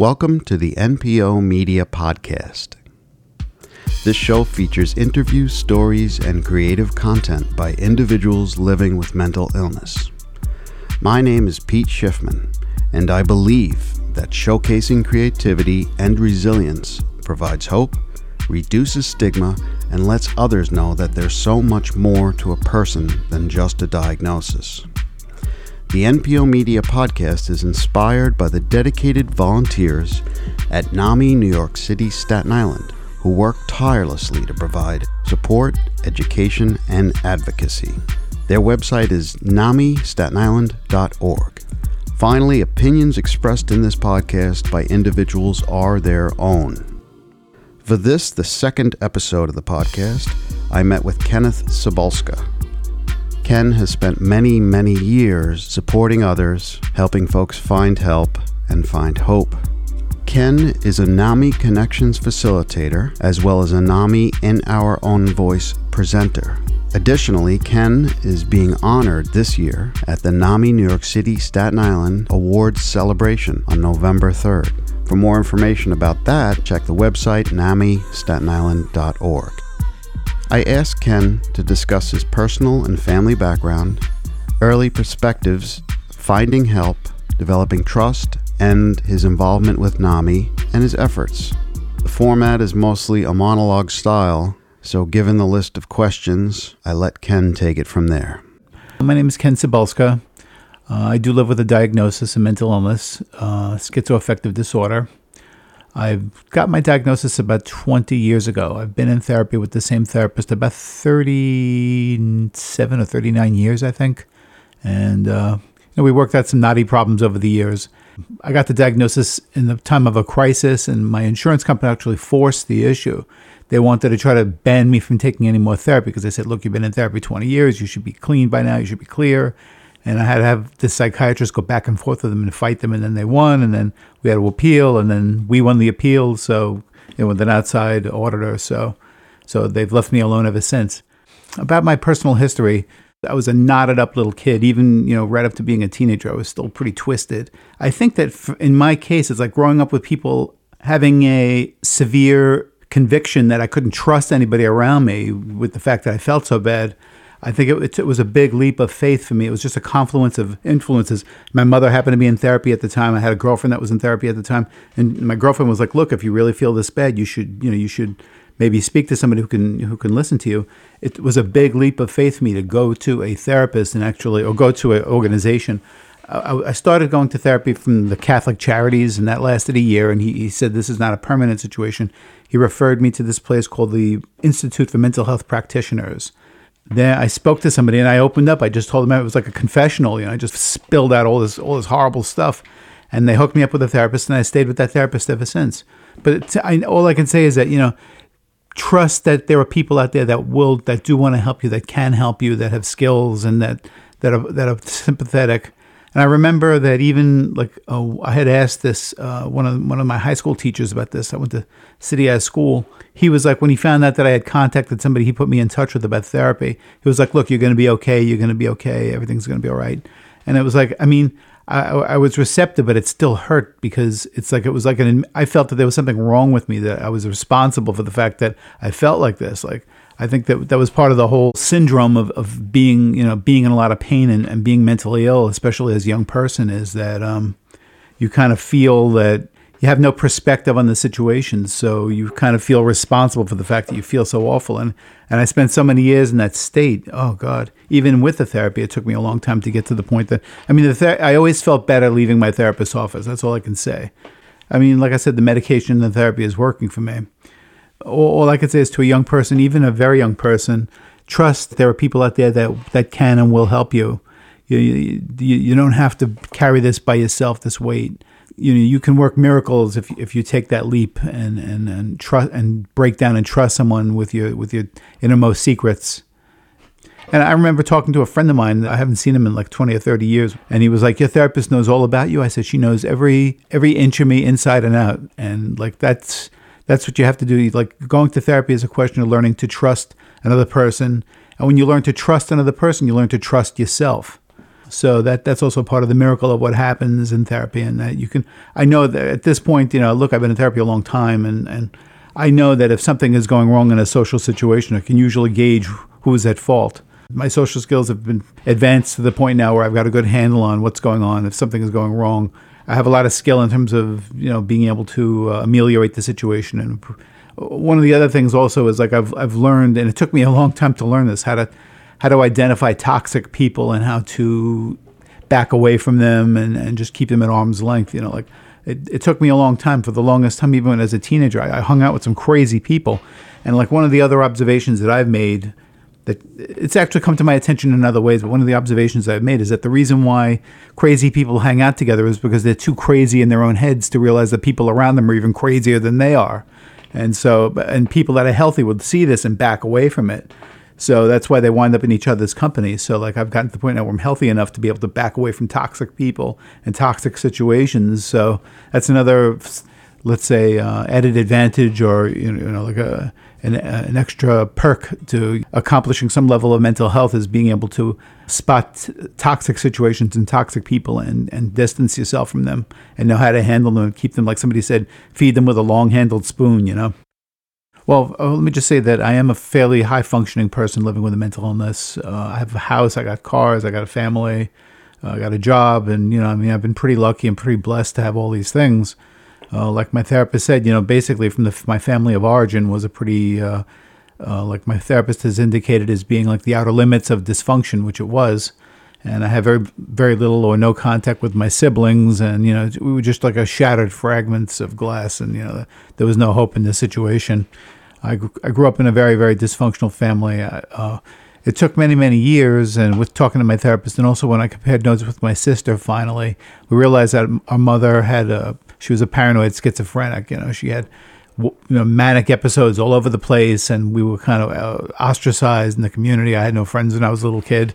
Welcome to the NPO Media Podcast. This show features interviews, stories, and creative content by individuals living with mental illness. My name is Pete Schiffman, and I believe that showcasing creativity and resilience provides hope, reduces stigma, and lets others know that there's so much more to a person than just a diagnosis. The NPO Media podcast is inspired by the dedicated volunteers at NAMI New York City, Staten Island, who work tirelessly to provide support, education, and advocacy. Their website is namistatenisland.org. Finally, opinions expressed in this podcast by individuals are their own. For this, the second episode of the podcast, I met with Kenneth Cybulska. Ken has spent many, many years supporting others, helping folks find help and find hope. Ken is a NAMI Connections facilitator as well as a NAMI in Our Own Voice presenter. Additionally, Ken is being honored this year at the NAMI New York City Staten Island Awards celebration on November 3rd. For more information about that, check the website namistatenisland.org. I asked Ken to discuss his personal and family background, early perspectives, finding help, developing trust, and his involvement with NAMI and his efforts. The format is mostly a monologue style, so given the list of questions, I let Ken take it from there. My name is Ken Cybulska. Uh, I do live with a diagnosis of mental illness, uh, schizoaffective disorder. I've got my diagnosis about 20 years ago. I've been in therapy with the same therapist about 37 or 39 years, I think. And uh, you know, we worked out some knotty problems over the years. I got the diagnosis in the time of a crisis, and my insurance company actually forced the issue. They wanted to try to ban me from taking any more therapy because they said, look, you've been in therapy 20 years. You should be clean by now. You should be clear and I had to have the psychiatrist go back and forth with them and fight them, and then they won, and then we had to appeal, and then we won the appeal. So know, with an outside auditor, so so they've left me alone ever since. About my personal history, I was a knotted up little kid, even you know right up to being a teenager. I was still pretty twisted. I think that in my case, it's like growing up with people having a severe conviction that I couldn't trust anybody around me with the fact that I felt so bad I think it, it, was a big leap of faith for me. It was just a confluence of influences. My mother happened to be in therapy at the time. I had a girlfriend that was in therapy at the time, and my girlfriend was like, "Look, if you really feel this bad, you should, you know, you should maybe speak to somebody who can who can listen to you." It was a big leap of faith for me to go to a therapist and actually, or go to an organization. I, started going to therapy from the Catholic Charities, and that lasted a year. And he, he said this is not a permanent situation. He referred me to this place called the Institute for Mental Health Practitioners then I spoke to somebody and I opened up. I just told them it was like a confessional. You know, I just spilled out all this all this horrible stuff, and they hooked me up with a therapist, and I stayed with that therapist ever since. But I, all I can say is that you know, trust that there are people out there that will that do want to help you, that can help you, that have skills, and that that are that are sympathetic. And I remember that even like I had asked this uh, one of one of my high school teachers about this. I went to City High School. He was like, when he found out that I had contacted somebody, he put me in touch with about therapy. He was like, "Look, you're going to be okay. You're going to be okay. Everything's going to be all right." And it was like, I mean, I, I, was receptive, but it still hurt because it's like it was like an. I felt that there was something wrong with me that I was responsible for the fact that I felt like this. Like I think that that was part of the whole syndrome of, of being, you know, being in a lot of pain and, and being mentally ill, especially as a young person, is that um, you kind of feel that you have no perspective on the situation. So you kind of feel responsible for the fact that you feel so awful. And, and I spent so many years in that state. Oh, God. Even with the therapy, it took me a long time to get to the point that, I mean, the ther- I always felt better leaving my therapist's office. That's all I can say. I mean, like I said, the medication and the therapy is working for me all, I could say is to a young person, even a very young person, trust there are people out there that, that can and will help you. You, you, you don't have to carry this by yourself, this weight. You know, you can work miracles if, if you take that leap and, and, and trust and break down and trust someone with your with your innermost secrets. And I remember talking to a friend of mine. I haven't seen him in like 20 or 30 years. And he was like, Your therapist knows all about you. I said, She knows every every inch of me inside and out. And like that's that's what you have to do. Like going to therapy is a question of learning to trust another person. And when you learn to trust another person, you learn to trust yourself. So that that's also part of the miracle of what happens in therapy, and that you can. I know that at this point, you know, look, I've been in therapy a long time, and and I know that if something is going wrong in a social situation, I can usually gauge who is at fault. My social skills have been advanced to the point now where I've got a good handle on what's going on. If something is going wrong, I have a lot of skill in terms of you know being able to uh, ameliorate the situation. And one of the other things also is like I've I've learned, and it took me a long time to learn this how to how to identify toxic people and how to back away from them and, and just keep them at arm's length. You know, like it, it took me a long time for the longest time, even as a teenager. I, I hung out with some crazy people. And like one of the other observations that I've made that it's actually come to my attention in other ways, but one of the observations I've made is that the reason why crazy people hang out together is because they're too crazy in their own heads to realize that people around them are even crazier than they are. And so, and people that are healthy would see this and back away from it. So that's why they wind up in each other's company. So like I've gotten to the point now where I'm healthy enough to be able to back away from toxic people and toxic situations. So that's another, let's say, uh, added advantage or you know like a an, an, extra perk to accomplishing some level of mental health is being able to spot toxic situations and toxic people and, and distance yourself from them and know how to handle them and keep them like somebody said feed them with a long handled spoon you know well, uh, let me just say that I am a fairly high functioning person living with a mental illness. Uh, I have a house, I got cars, I got a family, uh, I got a job, and you know, I mean, I've been pretty lucky and pretty blessed to have all these things. Uh, like my therapist said, you know, basically from the, my family of origin was a pretty, uh, uh, like my therapist has indicated, as being like the outer limits of dysfunction, which it was and I have very very little or no contact with my siblings, and you know we were just like a shattered fragments of glass, and you know there was no hope in this situation. I, I grew up in a very, very dysfunctional family. Uh, it took many, many years, and with talking to my therapist, and also when I compared notes with my sister, finally, we realized that our mother had a, she was a paranoid schizophrenic. You know, she had you know, manic episodes all over the place, and we were kind of uh, ostracized in the community. I had no friends when I was a little kid,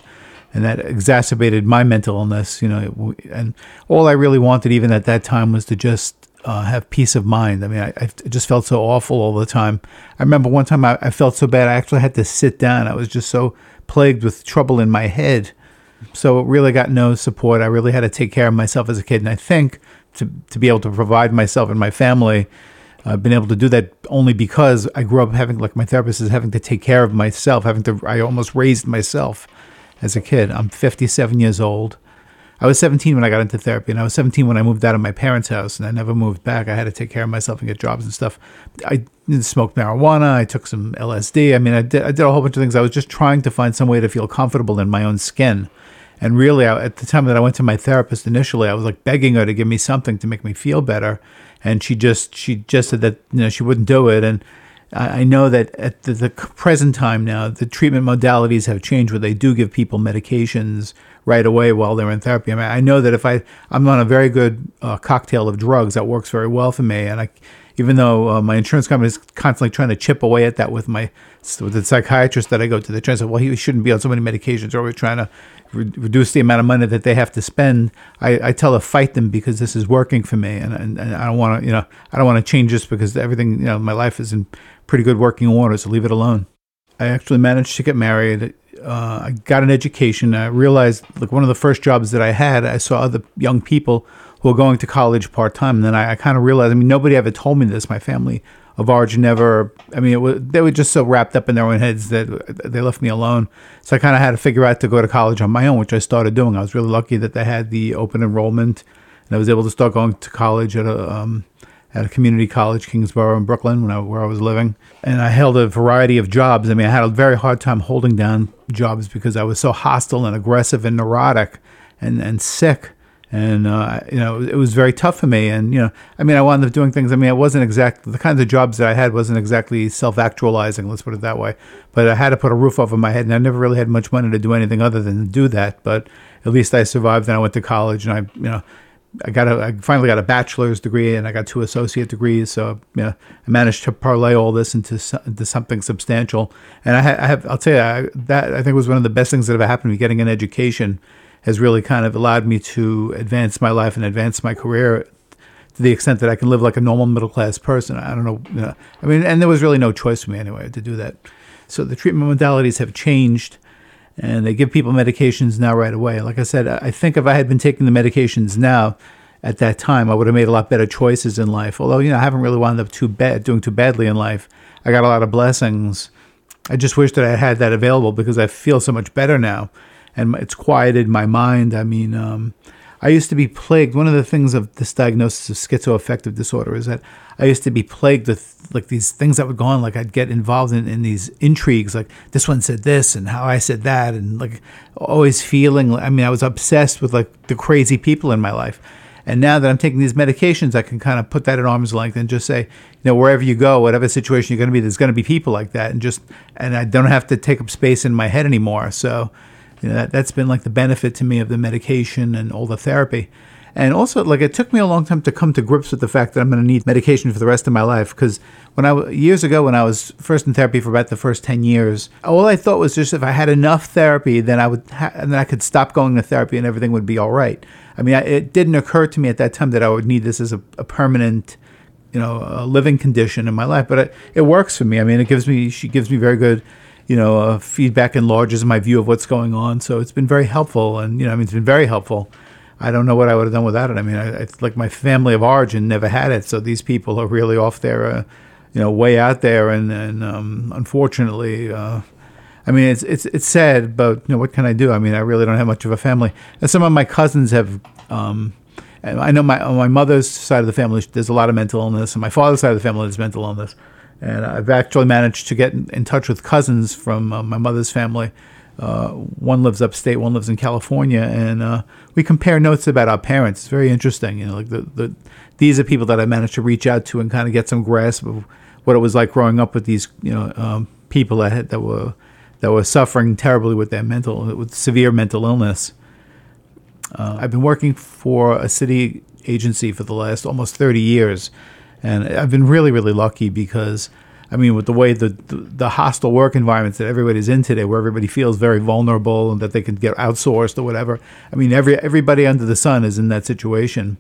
and that exacerbated my mental illness. You know, and all I really wanted, even at that time, was to just uh, have peace of mind. I mean, I, I, just felt so awful all the time. I remember one time I, I, felt so bad, I actually had to sit down. I was just so plagued with trouble in my head. So it really got no support. I really had to take care of myself as a kid. And I think to, to be able to provide myself and my family, I've been able to do that only because I grew up having, like my therapist is having to take care of myself, having to, I almost raised myself as a kid. I'm 57 years old. I was 17 when I got into therapy, and I was 17 when I moved out of my parents' house, and I never moved back. I had to take care of myself and get jobs and stuff. I smoked marijuana. I took some LSD. I mean, I did, I did a whole bunch of things. I was just trying to find some way to feel comfortable in my own skin. And really, I, at the time that I went to my therapist initially, I was like begging her to give me something to make me feel better, and she just she just said that you know she wouldn't do it, and I know that at the, the, present time now, the treatment modalities have changed where they do give people medications right away while they're in therapy. I mean, I know that if I, I'm on a very good uh, cocktail of drugs that works very well for me. And I, even though uh, my insurance company is constantly trying to chip away at that with my, with the psychiatrist that I go to, the trying to say, well, he shouldn't be on so many medications, or we're trying to re- reduce the amount of money that they have to spend. I, I tell them fight them because this is working for me, and, and, and I don't want to, you know, I don't want to change this because everything, you know, my life is in pretty good working order, so leave it alone. I actually managed to get married. Uh, I got an education. I realized, like one of the first jobs that I had, I saw other young people were going to college part time. And then I, I kind of realized, I mean, nobody ever told me this. My family of origin never, I mean, was, they were just so wrapped up in their own heads that they left me alone. So I kind of had to figure out to go to college on my own, which I started doing. I was really lucky that they had the open enrollment and I was able to start going to college at a, um, at a community college, Kingsborough in Brooklyn, I, where I was living. And I held a variety of jobs. I mean, I had a very hard time holding down jobs because I was so hostile and aggressive and neurotic and, and sick. And, uh, you know, it was very tough for me. And, you know, I mean, I wound up doing things. I mean, it wasn't exactly the kinds of jobs that I had wasn't exactly self actualizing, let's put it that way. But I had to put a roof over my head. And I never really had much money to do anything other than do that. But at least I survived and I went to college and I, you know, I got a, I finally got a bachelor's degree and I got two associate degrees. So yeah, I managed to parlay all this into into something substantial. And I, ha- I have, I'll tell you, I, that I think was one of the best things that ever happened to me. Getting an education has really kind of allowed me to advance my life and advance my career to the extent that I can live like a normal middle class person. I don't know, you know, I mean, and there was really no choice for me anyway to do that. So the treatment modalities have changed and they give people medications now right away. Like I said, I think if I had been taking the medications now at that time, I would have made a lot better choices in life. Although you know I haven't really wound up too bad doing too badly in life. I got a lot of blessings. I just wish that I had that available because I feel so much better now, and it's quieted my mind. I mean. Um, I used to be plagued. One of the things of this diagnosis of schizoaffective disorder is that I used to be plagued with like these things that would go on. Like I'd get involved in, in these intrigues, like this one said this and how I said that, and like always feeling. I mean, I was obsessed with like the crazy people in my life. And now that I'm taking these medications, I can kind of put that at arm's length and just say, you know, wherever you go, whatever situation you're going to be, there's going to be people like that, and just and I don't have to take up space in my head anymore. So you know, that, that's been like the benefit to me of the medication and all the therapy. And also, like, it took me a long time to come to grips with the fact that I'm going to need medication for the rest of my life. Because when I years ago, when I was first in therapy for about the first ten years, all I thought was just if I had enough therapy, then I would, ha- and then I could stop going to therapy, and everything would be all right. I mean, I, it didn't occur to me at that time that I would need this as a, a permanent, you know, living condition in my life. But it, it works for me. I mean, it gives me, she gives me very good you know, uh, feedback enlarges my view of what's going on. So it's been very helpful, and you know, I mean, it's been very helpful. I don't know what I would have done without it. I mean, I, it's like my family of origin never had it, so these people are really off there, uh, you know, way out there, and and um, unfortunately, uh, I mean, it's it's it's sad, but you know, what can I do? I mean, I really don't have much of a family, and some of my cousins have. Um, I know my on my mother's side of the family, there's a lot of mental illness, and my father's side of the family, there's mental illness. And I've actually managed to get in, touch with cousins from uh, my mother's family. Uh, one lives upstate, one lives in California, and uh, we compare notes about our parents. It's very interesting. You know, like the, the these are people that I managed to reach out to and kind of get some grasp of what it was like growing up with these, you know, um, people that that were that were suffering terribly with their mental, with severe mental illness. Uh, I've been working for a city agency for the last almost 30 years, and I've been really, really lucky because, I mean, with the way the, the, the hostile work environments that everybody's in today, where everybody feels very vulnerable and that they can get outsourced or whatever. I mean, every everybody under the sun is in that situation.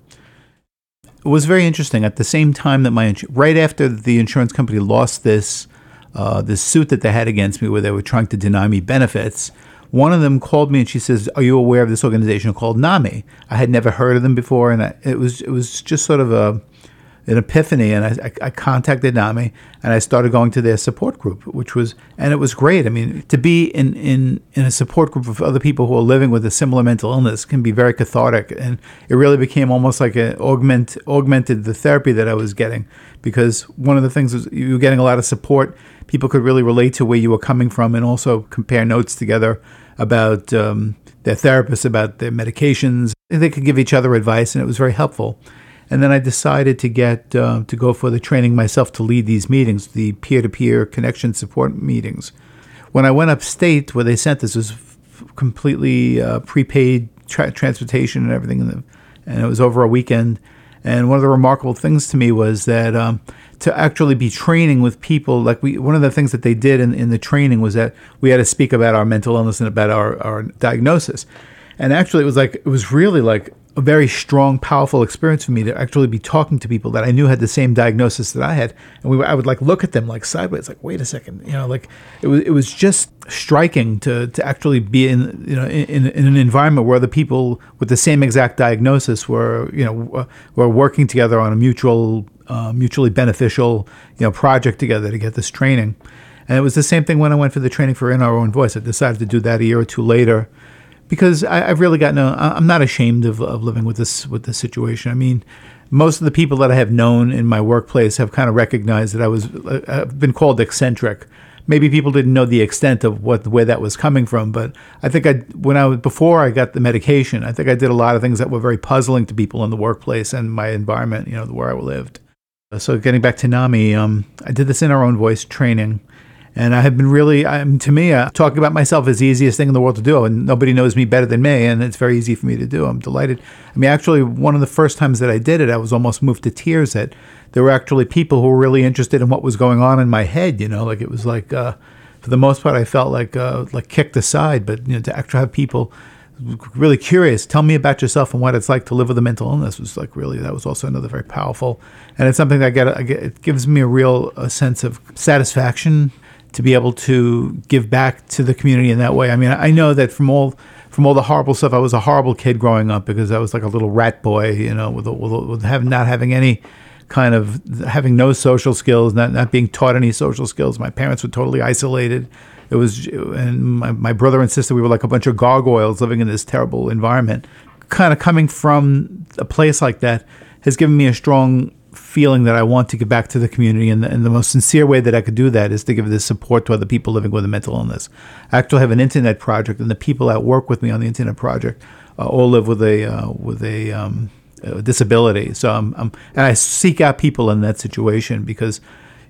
It was very interesting. At the same time that my right after the insurance company lost this uh, this suit that they had against me, where they were trying to deny me benefits. One of them called me and she says, "Are you aware of this organization called NAMI?" I had never heard of them before, and I, it was it was just sort of a an epiphany, and I, I, contacted NAMI and I started going to their support group, which was and it was great. I mean, to be in in in a support group of other people who are living with a similar mental illness can be very cathartic, and it really became almost like an augment augmented the therapy that I was getting because one of the things was you were getting a lot of support. People could really relate to where you were coming from, and also compare notes together about um, their therapists, about their medications. They could give each other advice, and it was very helpful. And then I decided to get uh, to go for the training myself to lead these meetings, the peer-to-peer connection support meetings. When I went upstate, where they sent this was f- completely uh, prepaid tra- transportation and everything, and it was over a weekend. And one of the remarkable things to me was that um, to actually be training with people, like we, one of the things that they did in, in the training was that we had to speak about our mental illness and about our, our diagnosis. And actually, it was like, it was really like a very strong, powerful experience for me to actually be talking to people that I knew had the same diagnosis that I had, and we, I would like look at them like sideways, like wait a second, you know, like it was it was just striking to to actually be in you know in, in an environment where the people with the same exact diagnosis were you know were working together on a mutual uh, mutually beneficial you know project together to get this training, and it was the same thing when I went for the training for In Our Own Voice. I decided to do that a year or two later because I, have really gotten—I'm not ashamed of, of living with this with this situation. I mean, most of the people that I have known in my workplace have kind of recognized that I was. Uh, I've been called eccentric. Maybe people didn't know the extent of what where that was coming from, but I think I when I before I got the medication, I think I did a lot of things that were very puzzling to people in the workplace and my environment, you know, where I lived. So getting back to NAMI, um, I did this in our own voice training and I have been really, I'm, to me, uh, talking about myself is the easiest thing in the world to do. And nobody knows me better than me. And it's very easy for me to do. I'm delighted. I mean, actually, one of the first times that I did it, I was almost moved to tears that there were actually people who were really interested in what was going on in my head. You know, like it was like, uh, for the most part, I felt like, uh, like kicked aside. But, you know, to actually have people really curious. Tell me about yourself and what it's like to live with a mental illness was like really that was also another very powerful, and it's something that I get, I get it gives me a real a sense of satisfaction to be able to give back to the community in that way. I mean, I know that from all from all the horrible stuff, I was a horrible kid growing up because I was like a little rat boy, you know, with, with, with not having any kind of having no social skills, not not being taught any social skills. My parents were totally isolated. It was, and my, my brother and sister, we were like a bunch of gargoyles living in this terrible environment. Kind of coming from a place like that has given me a strong feeling that I want to give back to the community, and the, and the, most sincere way that I could do that is to give this support to other people living with a mental illness. I actually have an internet project, and the people that work with me on the internet project uh, all live with a uh, with a, um, a, disability. So I'm, I'm, and I seek out people in that situation because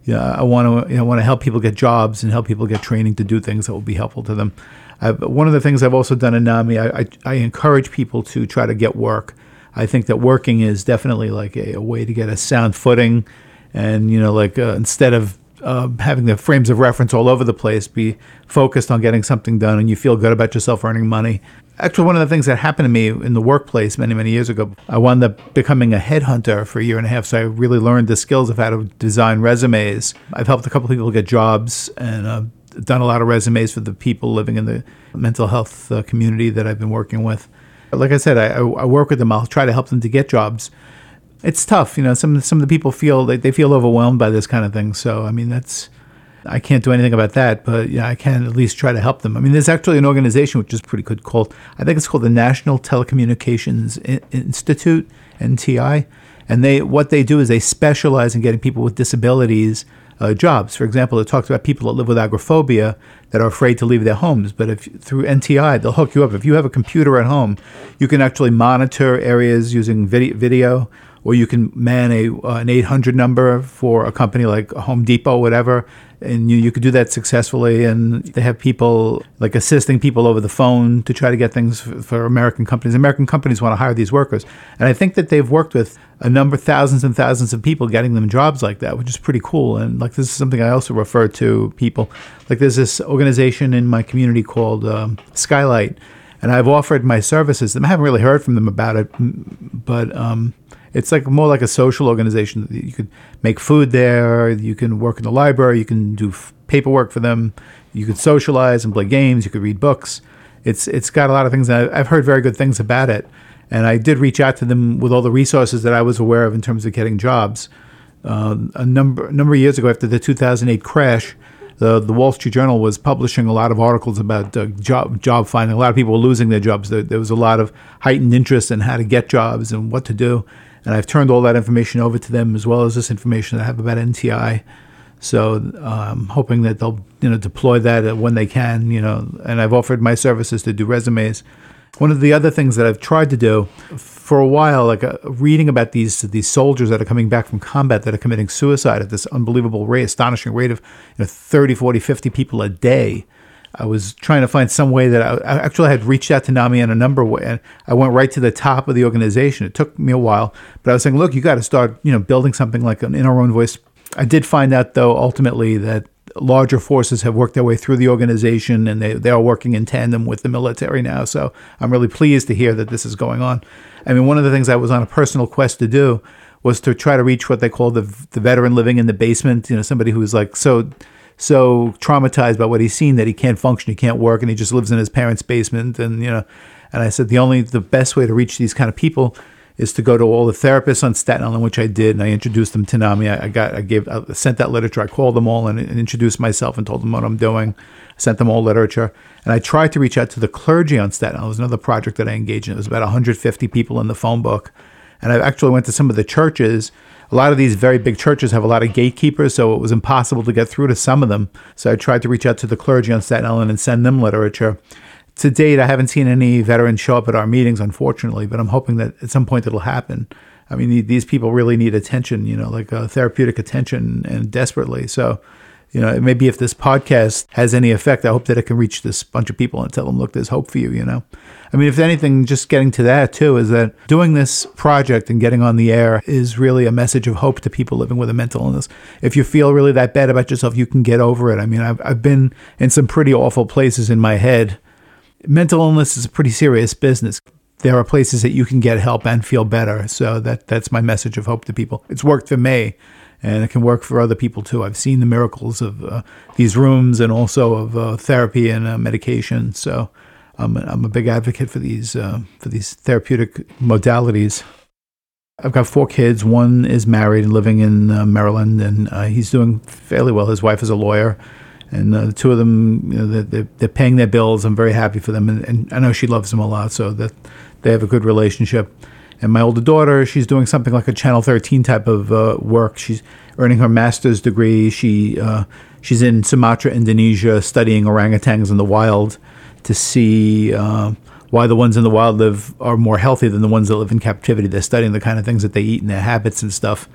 you know, I want to you know, want to help people get jobs and help people get training to do things that will be helpful to them. I've, one of the things I've also done in NAMI, I, I, I encourage people to try to get work I think that working is definitely like a, a way to get a sound footing, and you know, like uh, instead of uh, having the frames of reference all over the place, be focused on getting something done, and you feel good about yourself earning money. Actually, one of the things that happened to me in the workplace many, many years ago, I wound up becoming a headhunter for a year and a half. So I really learned the skills of how to design resumes. I've helped a couple people get jobs and uh, done a lot of resumes for the people living in the mental health uh, community that I've been working with like I said, I, I work with them. I'll try to help them to get jobs. It's tough, you know. Some some of the people feel they, they feel overwhelmed by this kind of thing. So I mean, that's I can't do anything about that, but yeah, I can at least try to help them. I mean, there's actually an organization which is pretty good called I think it's called the National Telecommunications Institute (NTI), and they what they do is they specialize in getting people with disabilities uh, jobs. For example, it talks about people that live with agoraphobia that are afraid to leave their homes. But if through NTI, they'll hook you up. If you have a computer at home, you can actually monitor areas using video, or you can man a uh, an 800 number for a company like Home Depot, whatever, and you, you could do that successfully. And they have people like assisting people over the phone to try to get things for, for American companies. American companies want to hire these workers, and I think that they've worked with a number, thousands and thousands of people, getting them jobs like that, which is pretty cool. And like this is something I also refer to people. Like there's this organization in my community called um, Skylight, and I've offered my services. I haven't really heard from them about it, but. Um, it's like more like a social organization. You could make food there. You can work in the library. You can do f- paperwork for them. You could socialize and play games. You could read books. It's it's got a lot of things. I've heard very good things about it, and I did reach out to them with all the resources that I was aware of in terms of getting jobs. Uh, a number number of years ago, after the 2008 crash, the the Wall Street Journal was publishing a lot of articles about uh, job job finding. A lot of people were losing their jobs. There, there was a lot of heightened interest in how to get jobs and what to do and I've turned all that information over to them as well as this information that I have about NTI. So I'm um, hoping that they'll you know deploy that when they can. You know, and I've offered my services to do resumes. One of the other things that I've tried to do for a while, like uh, reading about these these soldiers that are coming back from combat that are committing suicide at this unbelievable rate, astonishing rate of you know, 30, 40, 50 people a day. I was trying to find some way that I, I actually had reached out to NAMI in a number of ways. And I went right to the top of the organization. It took me a while, but I was saying, look, you got to start, you know, building something like an in our own voice. I did find out though ultimately that larger forces have worked their way through the organization and they, they are working in tandem with the military now. So I'm really pleased to hear that this is going on. I mean, one of the things I was on a personal quest to do was to try to reach what they call the the veteran living in the basement. You know, somebody who's like so so traumatized by what he's seen that he can't function, he can't work, and he just lives in his parents' basement. And you know, and I said the only the best way to reach these kind of people is to go to all the therapists on Staten Island, which I did, and I introduced them to NAMI. I, I got, I gave, I sent that literature. I called them all and, and, introduced myself and told them what I'm doing. I sent them all literature, and I tried to reach out to the clergy on Staten Island. It was another project that I engaged in. It was about 150 people in the phone book, and I actually went to some of the churches a lot of these very big churches have a lot of gatekeepers, so it was impossible to get through to some of them. So I tried to reach out to the clergy on Staten Island and send them literature. To date, I haven't seen any veterans show up at our meetings, unfortunately, but I'm hoping that at some point it'll happen. I mean, these people really need attention, you know, like uh, therapeutic attention and desperately. So, you know, maybe if this podcast has any effect, I hope that it can reach this bunch of people and tell them, look, there's hope for you, you know. I mean, if anything, just getting to that too is that doing this project and getting on the air is really a message of hope to people living with a mental illness. If you feel really that bad about yourself, you can get over it. I mean, I've, I've been in some pretty awful places in my head. Mental illness is a pretty serious business. There are places that you can get help and feel better. So that that's my message of hope to people. It's worked for me and it can work for other people too. I've seen the miracles of uh, these rooms and also of uh, therapy and uh, medication. So I'm a, I'm a big advocate for these uh, for these therapeutic modalities. I've got four kids. One is married and living in uh, Maryland, and uh, he's doing fairly well. His wife is a lawyer, and the two of them, you know, they're, they're paying their bills. I'm very happy for them, and, and I know she loves him a lot, so that they have a good relationship. And my older daughter, she's doing something like a Channel 13 type of uh, work. She's earning her master's degree. She uh, she's in Sumatra, Indonesia, studying orangutans in the wild to see uh, why the ones in the wild live are more healthy than the ones that live in captivity. They're studying the kind of things that they eat and their habits and stuff.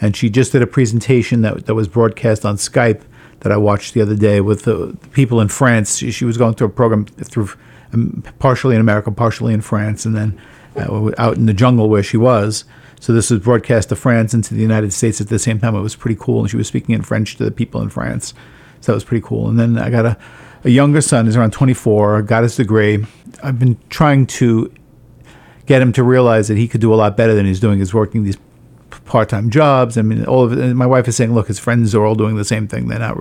And she just did a presentation that that was broadcast on Skype that I watched the other day with the people in France. She, she was going through a program through um, partially in America, partially in France, and then uh, out in the jungle where she was. So this was broadcast to France and to the United States at the same time. It was pretty cool, and she was speaking in French to the people in France. So that was pretty cool. And then I got a, a younger son, he's around 24, got his degree. I've been trying to get him to realize that he could do a lot better than he's doing. He's working these part-time jobs. I mean, all of it, my wife is saying, look, his friends are all doing the same thing. They're not,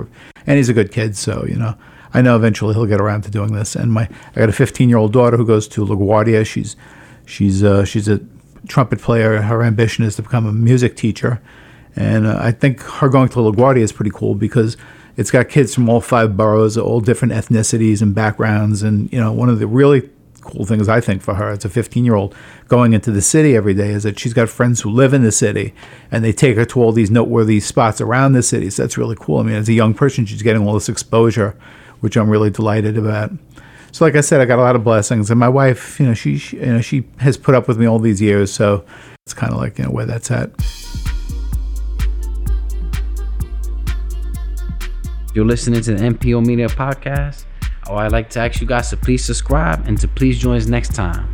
and he's a good kid, so you know. I know eventually he'll get around to doing this. And my, I got a 15 year old daughter who goes to LaGuardia. She's, she's, uh, she's a trumpet player. Her ambition is to become a music teacher, and uh, I think her going to LaGuardia is pretty cool because it's got kids from all five boroughs, all different ethnicities and backgrounds. And you know, one of the really cool things I think for her as a 15 year old going into the city every day is that she's got friends who live in the city and they take her to all these noteworthy spots around the city. So that's really cool. I mean, as a young person, she's getting all this exposure which I'm really delighted about. So, like I said, I got a lot of blessings, and my wife, you know, she, she you know, she has put up with me all these years. So it's kind of like you know where that's at. You're listening to the NPO Media Podcast. Oh, I'd like to ask you guys to please subscribe and to please join us next time.